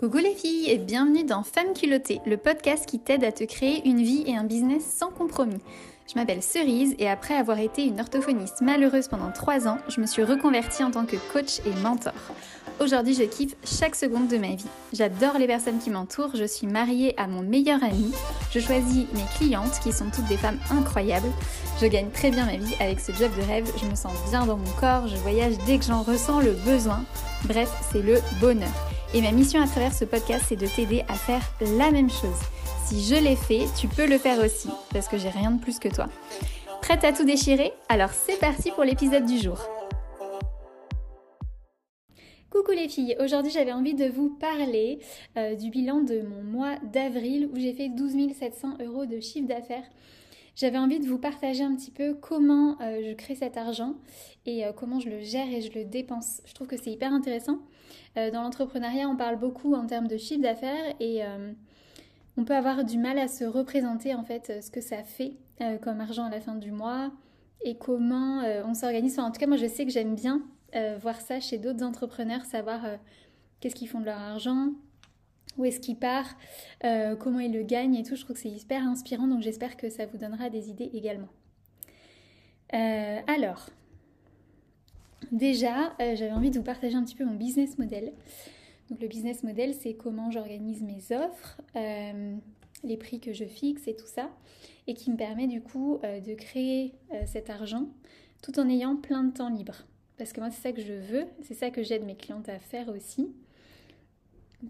Coucou les filles et bienvenue dans Femme culottée, le podcast qui t'aide à te créer une vie et un business sans compromis. Je m'appelle Cerise et après avoir été une orthophoniste malheureuse pendant 3 ans, je me suis reconvertie en tant que coach et mentor. Aujourd'hui, je kiffe chaque seconde de ma vie. J'adore les personnes qui m'entourent, je suis mariée à mon meilleur ami, je choisis mes clientes qui sont toutes des femmes incroyables, je gagne très bien ma vie avec ce job de rêve, je me sens bien dans mon corps, je voyage dès que j'en ressens le besoin. Bref, c'est le bonheur. Et ma mission à travers ce podcast, c'est de t'aider à faire la même chose. Si je l'ai fait, tu peux le faire aussi, parce que j'ai rien de plus que toi. Prête à tout déchirer? Alors c'est parti pour l'épisode du jour. Coucou les filles, aujourd'hui j'avais envie de vous parler euh, du bilan de mon mois d'avril où j'ai fait 12 700 euros de chiffre d'affaires. J'avais envie de vous partager un petit peu comment euh, je crée cet argent et euh, comment je le gère et je le dépense. Je trouve que c'est hyper intéressant. Dans l'entrepreneuriat, on parle beaucoup en termes de chiffre d'affaires et on peut avoir du mal à se représenter en fait ce que ça fait comme argent à la fin du mois et comment on s'organise. en tout cas, moi je sais que j'aime bien euh, voir ça chez d'autres entrepreneurs, savoir euh, qu'est-ce qu'ils font de leur argent, où est-ce qu'il part, euh, comment ils le gagnent et tout. Je trouve que c'est hyper inspirant, donc j'espère que ça vous donnera des idées également. alors, déjà, j'avais envie de vous partager un petit peu mon business model. Donc le business model, c'est comment j'organise mes offres, les prix que je fixe et tout ça, et qui me permet du coup de créer cet argent tout en ayant plein de temps libre parce que moi c'est ça que je veux, c'est ça que j'aide mes clientes à faire aussi.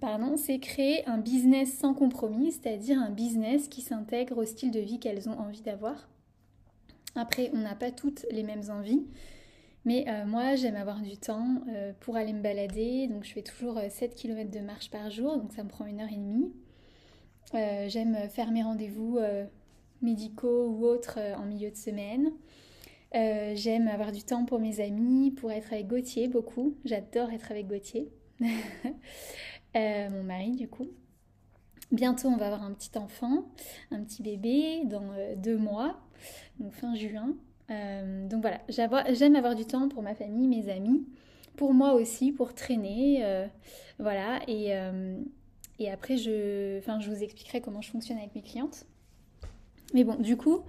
Pardon, c'est créer un business sans compromis, c'est-à-dire un business qui s'intègre au style de vie qu'elles ont envie d'avoir. Après, on n'a pas toutes les mêmes envies, mais euh, moi j'aime avoir du temps euh, pour aller me balader, donc je fais toujours 7 euh, km de marche par jour, donc ça me prend une heure et demie. j'aime faire mes rendez-vous médicaux ou autres en milieu de semaine. J'aime avoir du temps pour mes amis, pour être avec Gauthier beaucoup. J'adore être avec Gauthier, mon mari du coup. Bientôt, on va avoir un petit enfant, un petit bébé dans deux mois, donc fin juin. Donc voilà, j'aime avoir du temps pour ma famille, mes amis, pour moi aussi, pour traîner. voilà, et, et après, je, je vous expliquerai comment je fonctionne avec mes clientes. Mais bon, du coup,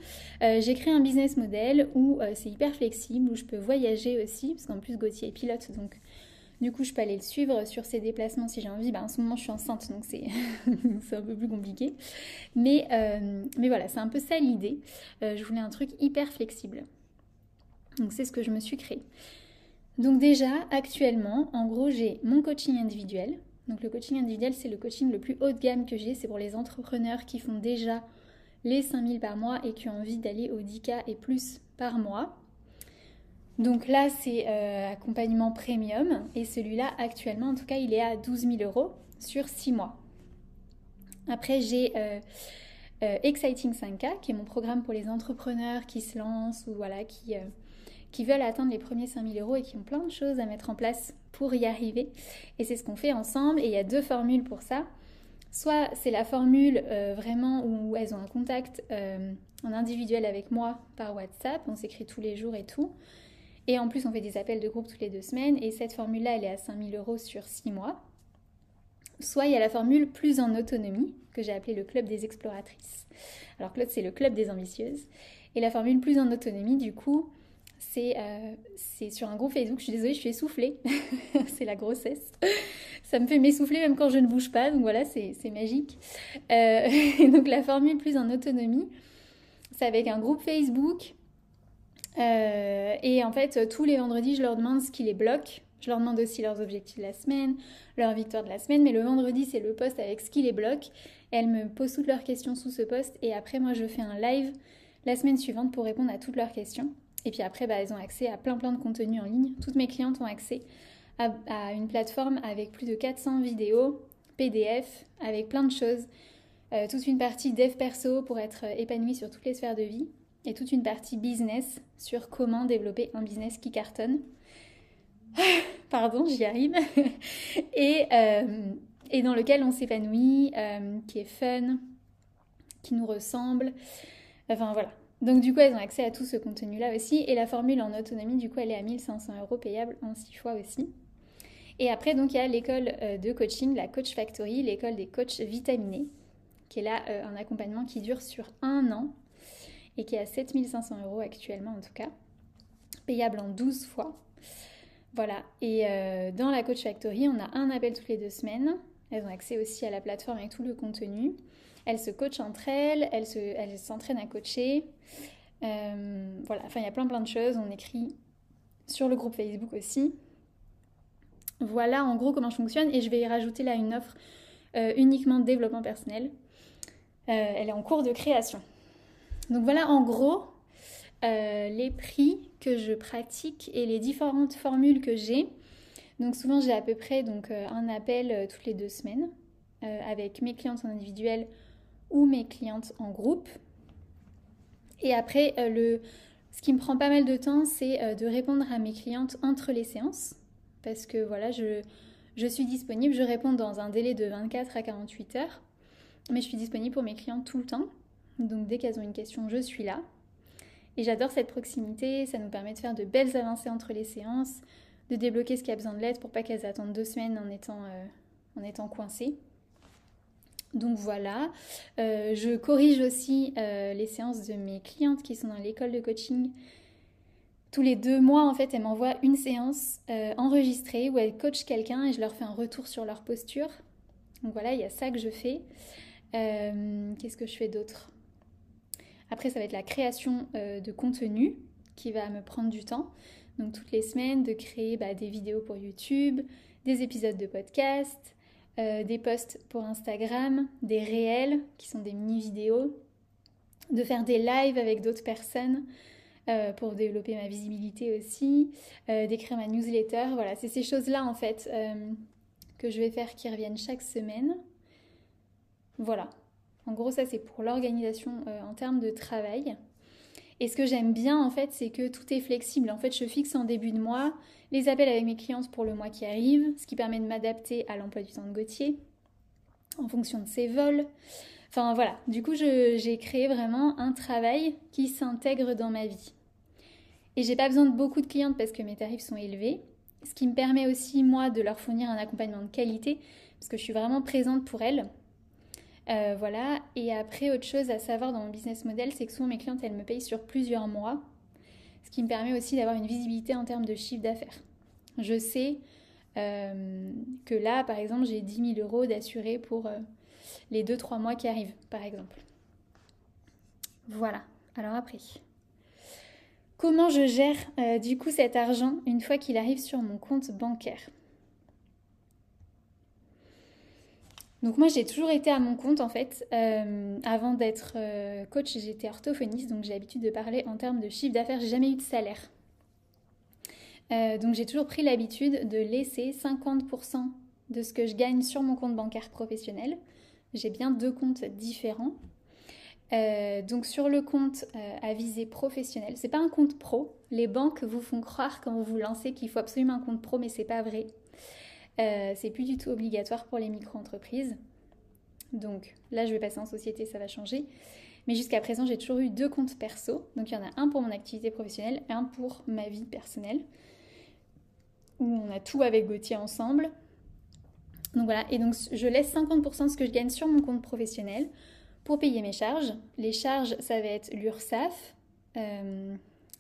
euh, j'ai créé un business model où euh, c'est hyper flexible, où je peux voyager aussi, parce qu'en plus Gauthier est pilote, donc du coup je peux aller le suivre sur ses déplacements si j'ai envie. Bah, en ce moment je suis enceinte, donc c'est un peu plus compliqué. Mais, euh, mais voilà, c'est un peu ça l'idée. je voulais un truc hyper flexible. Donc c'est ce que je me suis créé. Donc déjà, actuellement, en gros, j'ai mon coaching individuel. Donc le coaching individuel, c'est le coaching le plus haut de gamme que j'ai. C'est pour les entrepreneurs qui font déjà les 5000 par mois et qui ont envie d'aller au 10K et plus par mois. Donc là, c'est euh, accompagnement premium et celui-là, actuellement, en tout cas, il est à 12 000 euros sur 6 mois. Après, j'ai euh, euh, Exciting 5K, qui est mon programme pour les entrepreneurs qui se lancent ou voilà, qui, qui veulent atteindre les premiers 5000 euros et qui ont plein de choses à mettre en place pour y arriver. Et c'est ce qu'on fait ensemble. Et il y a deux formules pour ça. Soit c'est la formule vraiment où elles ont un contact en individuel avec moi par WhatsApp, on s'écrit tous les jours et tout. Et en plus, on fait des appels de groupe toutes les deux semaines. Et cette formule-là, elle est à 5000 euros sur 6 mois. Soit il y a la formule plus en autonomie, que j'ai appelée le club des exploratrices. Alors Claude, c'est le club des ambitieuses. Et la formule plus en autonomie, du coup, euh, c'est sur un groupe Facebook. Je suis désolée, je suis essoufflée. c'est la grossesse. Ça me fait m'essouffler même quand je ne bouge pas. Donc voilà, c'est magique. Euh, donc la formule plus en autonomie, c'est avec un groupe Facebook. Euh, et en fait, tous les vendredis, je leur demande ce qui les bloque. Je leur demande aussi leurs objectifs de la semaine, leurs victoires de la semaine. Mais le vendredi, c'est le post avec ce qui les bloque. elles me posent toutes leurs questions sous ce post. Et après, moi, je fais un live la semaine suivante pour répondre à toutes leurs questions. Et puis après, bah, elles ont accès à plein plein de contenus en ligne. Toutes mes clientes ont accès à, une plateforme avec plus de 400 vidéos, PDF, avec plein de choses. Euh, toute une partie dev perso pour être épanouie sur toutes les sphères de vie. Et toute une partie business sur comment développer un business qui cartonne. Pardon, j'y arrive. et, euh, et, dans lequel on s'épanouit, euh, qui est fun, qui nous ressemble. Enfin voilà, donc du coup, elles ont accès à tout ce contenu-là aussi. Et la formule en autonomie, du coup, elle est à 1500 euros payable en 6 fois aussi. Et après, donc, il y a l'école de coaching, la Coach Factory, l'école des coachs vitaminés, qui est là un accompagnement qui dure sur un an et qui est à 7500 euros actuellement en tout cas, payable en 12 fois. Voilà, et dans la Coach Factory, on a un appel toutes les deux semaines. Elles ont accès aussi à la plateforme et tout le contenu. Elles se coachent entre elles, elles s'entraînent à coacher. Euh, voilà, enfin il y a plein plein de choses. On écrit sur le groupe Facebook aussi. Voilà en gros comment je fonctionne et je vais y rajouter là une offre euh, uniquement de développement personnel. Euh, elle est en cours de création. Donc voilà en gros les prix que je pratique et les différentes formules que j'ai. Donc souvent j'ai à peu près donc, un appel toutes les deux semaines avec mes clientes en individuel ou mes clientes en groupe. Et après, euh, le, ce qui me prend pas mal de temps, c'est euh, de répondre à mes clientes entre les séances. Parce que voilà, je, je suis disponible, je réponds dans un délai de 24 à 48 heures. Mais je suis disponible pour mes clientes tout le temps. Donc dès qu'elles ont une question, je suis là. Et j'adore cette proximité, ça nous permet de faire de belles avancées entre les séances, de débloquer ce qui a besoin de l'aide pour pas qu'elles attendent deux semaines en étant, euh, coincées. Donc voilà, euh, je corrige aussi euh, les séances de mes clientes qui sont dans l'école de coaching. Tous les deux mois, en fait, elles m'envoient une séance enregistrée où elles coachent quelqu'un et je leur fais un retour sur leur posture. Donc voilà, il y a ça que je fais. Qu'est-ce que je fais d'autre? Après, ça va être la création de contenu qui va me prendre du temps. Donc toutes les semaines, de créer bah, des vidéos pour YouTube, des épisodes de podcast, euh, des posts pour Instagram, des réels qui sont des mini-vidéos, de faire des lives avec d'autres personnes euh, pour développer ma visibilité aussi, euh, d'écrire ma newsletter. Voilà, c'est ces choses-là en fait que je vais faire qui reviennent chaque semaine. Voilà. En gros, ça c'est pour l'organisation en termes de travail. Et ce que j'aime bien en fait, c'est que tout est flexible. En fait, je fixe en début de mois les appels avec mes clientes pour le mois qui arrive, ce qui permet de m'adapter à l'emploi du temps de Gauthier en fonction de ses vols. Enfin voilà, du coup j'ai créé vraiment un travail qui s'intègre dans ma vie. Et j'ai pas besoin de beaucoup de clientes parce que mes tarifs sont élevés, ce qui me permet aussi moi de leur fournir un accompagnement de qualité parce que je suis vraiment présente pour elles. Euh, voilà, et après autre chose à savoir dans mon business model, c'est que souvent mes clientes elles me payent sur plusieurs mois ce qui me permet aussi d'avoir une visibilité en termes de chiffre d'affaires. Je sais euh, que là, par exemple, j'ai 10 000 euros d'assuré pour euh, les 2-3 mois qui arrivent, par exemple. Voilà. Alors après, comment je gère du coup cet argent une fois qu'il arrive sur mon compte bancaire? Donc moi j'ai toujours été à mon compte en fait. Euh, avant d'être euh, coach j'étais orthophoniste donc j'ai l'habitude de parler en termes de chiffre d'affaires. J'ai jamais eu de salaire. Euh, donc j'ai toujours pris l'habitude de laisser 50% de ce que je gagne sur mon compte bancaire professionnel. J'ai bien deux comptes différents. donc sur le compte à visée professionnelle, c'est pas un compte pro. Les banques vous font croire quand vous vous lancez qu'il faut absolument un compte pro, mais c'est pas vrai. Euh, c'est plus du tout obligatoire pour les micro-entreprises. Donc là, je vais passer en société, ça va changer. Mais jusqu'à présent, j'ai toujours eu deux comptes perso. Donc il y en a un pour mon activité professionnelle et un pour ma vie personnelle. Où on a tout avec Gauthier ensemble. Donc voilà, et donc je laisse 50% de ce que je gagne sur mon compte professionnel pour payer mes charges. Les charges, ça va être l'URSSAF, euh,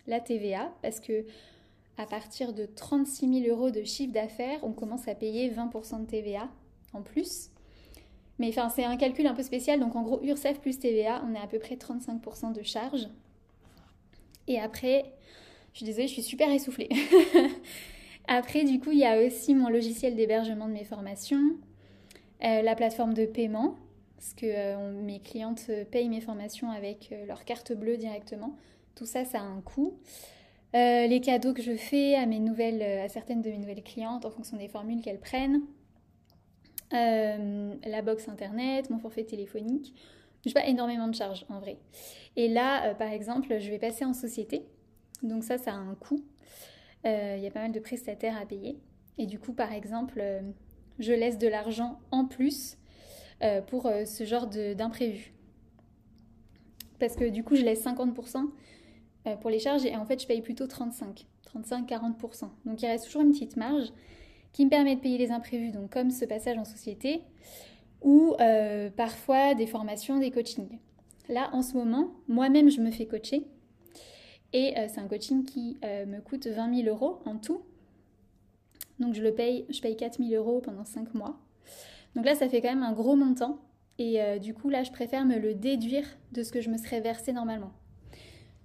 la TVA, parce que à partir de 36 000 euros de chiffre d'affaires, on commence à payer 20% de TVA en plus. Mais c'est un calcul un peu spécial. Donc en gros, URSAF plus TVA, on est à peu près 35% de charge. Et après, je suis désolée, je suis super essoufflée. après, du coup, il y a aussi mon logiciel d'hébergement de mes formations, euh, la plateforme de paiement, parce que euh, mes clientes payent mes formations avec euh, leur carte bleue directement. Tout ça, ça a un coût. Euh, les cadeaux que je fais à mes nouvelles, euh, à certaines de mes nouvelles clientes en fonction des formules qu'elles prennent, euh, la box internet, mon forfait téléphonique. Je pas énormément de charges en vrai. Et là, par exemple, je vais passer en société. Donc ça, ça a un coût. Il y a pas mal de prestataires à payer. Et du coup, par exemple, je laisse de l'argent en plus pour ce genre d'imprévu. Parce que du coup, je laisse 50% pour les charges et en fait, je paye plutôt 35, 35-40%. Donc il reste toujours une petite marge. qui me permet de payer les imprévus, donc comme ce passage en société, ou parfois des formations, des coachings. Là, en ce moment, moi-même, je me fais coacher. Et c'est un coaching qui me coûte 20 000 euros en tout. Donc je le paye, je paye 4 000 euros pendant 5 mois. Donc là, ça fait quand même un gros montant. Et euh, du coup, là, je préfère me le déduire de ce que je me serais versé normalement.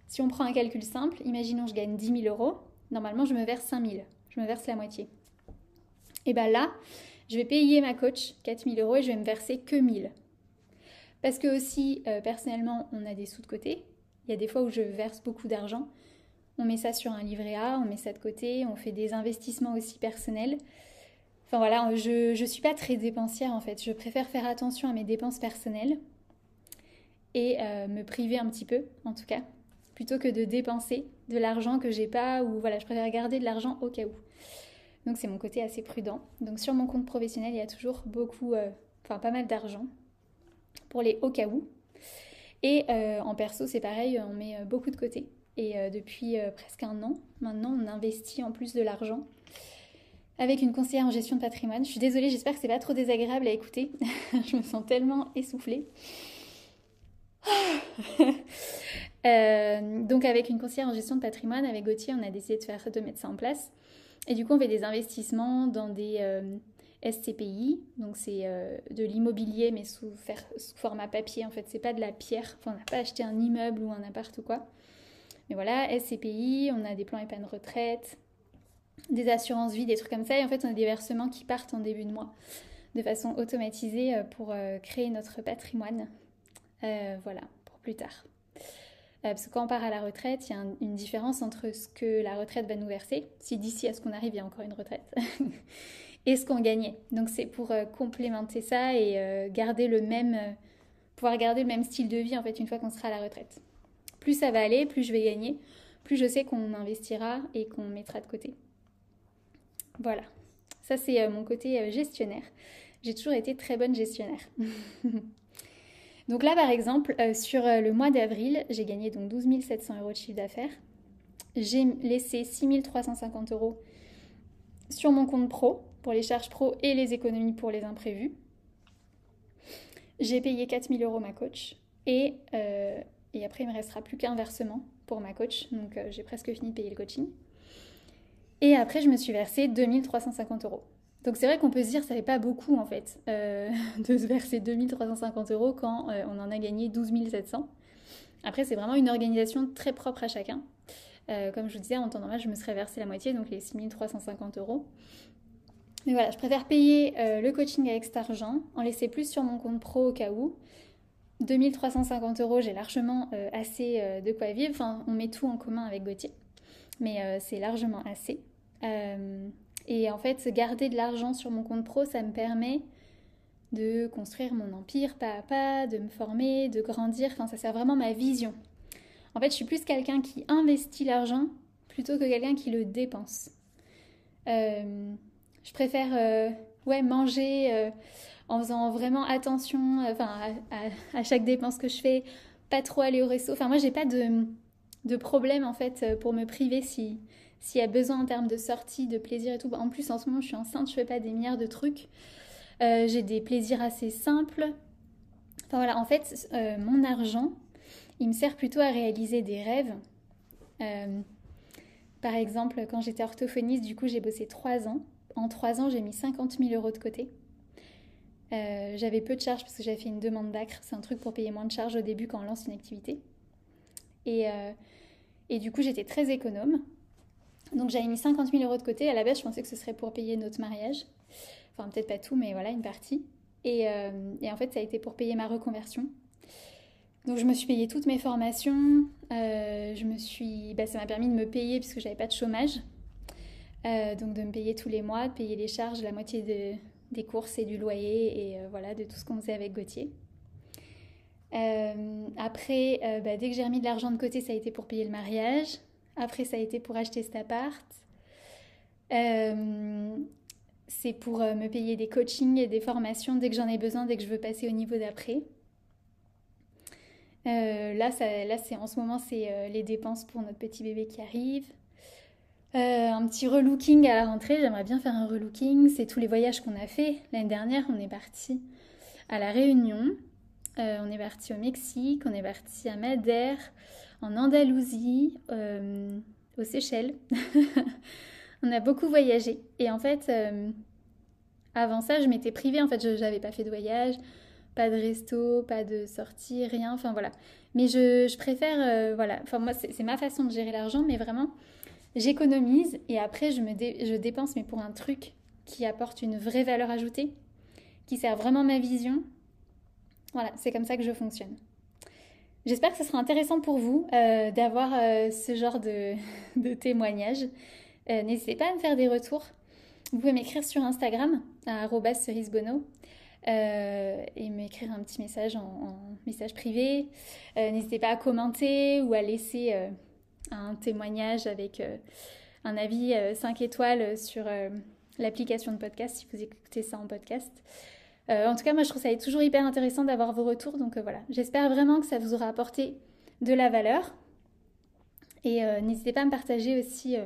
Si on prend un calcul simple, imaginons je gagne 10 000 euros. Normalement, je me verse 5 000. Je me verse la moitié. Et bien là, je vais payer ma coach 4 000 euros et je vais me verser que 1000. Parce que aussi, euh, personnellement, on a des sous de côté. Il y a des fois où je verse beaucoup d'argent. On met ça sur un livret A, on met ça de côté, on fait des investissements aussi personnels. Enfin voilà, je ne suis pas très dépensière en fait. Je préfère faire attention à mes dépenses personnelles et euh, me priver un petit peu, en tout cas, plutôt que de dépenser de l'argent que j'ai pas ou voilà, je préfère garder de l'argent au cas où. Donc c'est mon côté assez prudent. Donc sur mon compte professionnel, il y a toujours beaucoup, euh, enfin pas mal d'argent pour les au cas où. Et euh, en perso, c'est pareil, on met beaucoup de côté. Et depuis presque un an, maintenant, on investit en plus de l'argent avec une conseillère en gestion de patrimoine. Je suis désolée, j'espère que c'est pas trop désagréable à écouter. je me sens tellement essoufflée. Euh, donc avec une conseillère en gestion de patrimoine, avec Gauthier, on a décidé de, faire, de mettre ça en place. Et du coup, on fait des investissements dans des euh, SCPI. Donc c'est euh, de l'immobilier, mais sous, sous, format papier. En fait, c'est pas de la pierre. Enfin, on n'a pas acheté un immeuble ou un appart ou quoi. Mais voilà, SCPI, on a des plans épargne retraite, des assurances vie, des trucs comme ça. Et en fait, on a des versements qui partent en début de mois de façon automatisée pour créer notre patrimoine. Voilà, pour plus tard. Parce que quand on part à la retraite, il y a une différence entre ce que la retraite va nous verser, si d'ici à ce qu'on arrive, il y a encore une retraite, et ce qu'on gagnait. Donc c'est pour complémenter ça et garder le même, pouvoir garder le même style de vie en fait une fois qu'on sera à la retraite. Plus ça va aller, plus je vais gagner, plus je sais qu'on investira et qu'on mettra de côté. Voilà, ça c'est euh, mon côté euh, gestionnaire. J'ai toujours été très bonne gestionnaire. donc là par exemple, euh, sur le mois d'avril, j'ai gagné donc 12 700 euros de chiffre d'affaires. J'ai laissé 6 350 euros sur mon compte pro pour les charges pro et les économies pour les imprévus. J'ai payé 4 000 euros ma coach et, et après il me restera plus qu'un versement pour ma coach. Donc j'ai presque fini de payer le coaching. Et après, je me suis versé 2350 euros. Donc c'est vrai qu'on peut se dire ça fait pas beaucoup en fait euh, de se verser 2350 euros quand euh, on en a gagné 12 700. Après c'est vraiment une organisation très propre à chacun. Euh, comme je vous disais en temps normal je me serais versé la moitié donc les 6350 euros. Mais voilà je préfère payer le coaching avec cet argent, en laisser plus sur mon compte pro au cas où. 2350 euros j'ai largement assez de quoi vivre. Enfin on met tout en commun avec Gauthier mais c'est largement assez. Euh, et en fait, garder de l'argent sur mon compte pro, ça me permet de construire mon empire pas à pas, de me former, de grandir. Enfin, ça sert vraiment ma vision. En fait, je suis plus quelqu'un qui investit l'argent plutôt que quelqu'un qui le dépense. Euh, je préfère ouais, manger en faisant vraiment attention à, à, chaque dépense que je fais, pas trop aller au resto. Enfin, moi, j'ai pas de de problème en fait euh, pour me priver si s'il y a besoin en termes de sortie, de plaisir et tout. En plus, en ce moment, je suis enceinte, je fais pas des milliards de trucs. Euh, j'ai des plaisirs assez simples. Enfin voilà, en fait, euh, mon argent, il me sert plutôt à réaliser des rêves. par exemple, quand j'étais orthophoniste, du coup, j'ai bossé trois ans. En trois ans, j'ai mis 50 000 euros de côté. j'avais peu de charges parce que j'avais fait une demande d'acre. C'est un truc pour payer moins de charges au début quand on lance une activité. Et, et du coup, j'étais très économe. Donc j'avais mis 50 000 euros de côté. À la base, je pensais que ce serait pour payer notre mariage. Enfin, peut-être pas tout, mais voilà, une partie. Et, euh, en fait, ça a été pour payer ma reconversion. Donc je me suis payé toutes mes formations. Euh, je me suis, bah, ça m'a permis de me payer puisque j'avais pas de chômage. Euh, donc de me payer tous les mois, de payer les charges, la moitié de, des courses et du loyer et voilà de tout ce qu'on faisait avec Gauthier. Après, bah, dès que j'ai remis de l'argent de côté, ça a été pour payer le mariage. Après, ça a été pour acheter cet appart. Euh, c'est pour me payer des coachings et des formations dès que j'en ai besoin, dès que je veux passer au niveau d'après. là, là c'est en ce moment, c'est les dépenses pour notre petit bébé qui arrive. un petit relooking à la rentrée. J'aimerais bien faire un relooking. C'est tous les voyages qu'on a fait. L'année dernière, on est parti à La Réunion. on est parti au Mexique. On est parti à Madère, en Andalousie, aux Seychelles. on a beaucoup voyagé. Et en fait, avant ça, je m'étais privée. En fait, je n'avais pas fait de voyage, pas de resto, pas de sortie, rien. Enfin voilà. Mais je, préfère, euh, voilà. Enfin moi, c'est ma façon de gérer l'argent, mais vraiment, j'économise et après, je, me je dépense, mais pour un truc qui apporte une vraie valeur ajoutée, qui sert vraiment ma vision. Voilà, c'est comme ça que je fonctionne. J'espère que ce sera intéressant pour vous euh, d'avoir euh, ce genre de, témoignage. N'hésitez pas à me faire des retours. Vous pouvez m'écrire sur Instagram à cerisebono euh, et m'écrire un petit message en, message privé. Euh, n'hésitez pas à commenter ou à laisser euh, un témoignage avec un avis 5 étoiles sur l'application de podcast si vous écoutez ça en podcast. En tout cas, moi je trouve ça est toujours hyper intéressant d'avoir vos retours. Donc voilà, j'espère vraiment que ça vous aura apporté de la valeur. Et n'hésitez pas à me partager aussi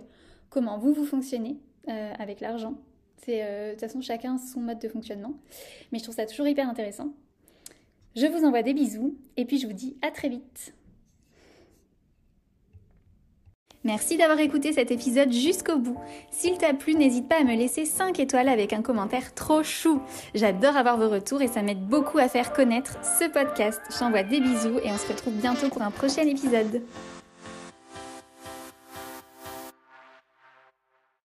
comment vous, vous fonctionnez euh, avec l'argent. C'est euh, de toute façon chacun son mode de fonctionnement. Mais je trouve ça toujours hyper intéressant. Je vous envoie des bisous et puis je vous dis à très vite. Merci d'avoir écouté cet épisode jusqu'au bout. S'il t'a plu, n'hésite pas à me laisser 5 étoiles avec un commentaire trop chou. J'adore avoir vos retours et ça m'aide beaucoup à faire connaître ce podcast. Je t'envoie des bisous et on se retrouve bientôt pour un prochain épisode.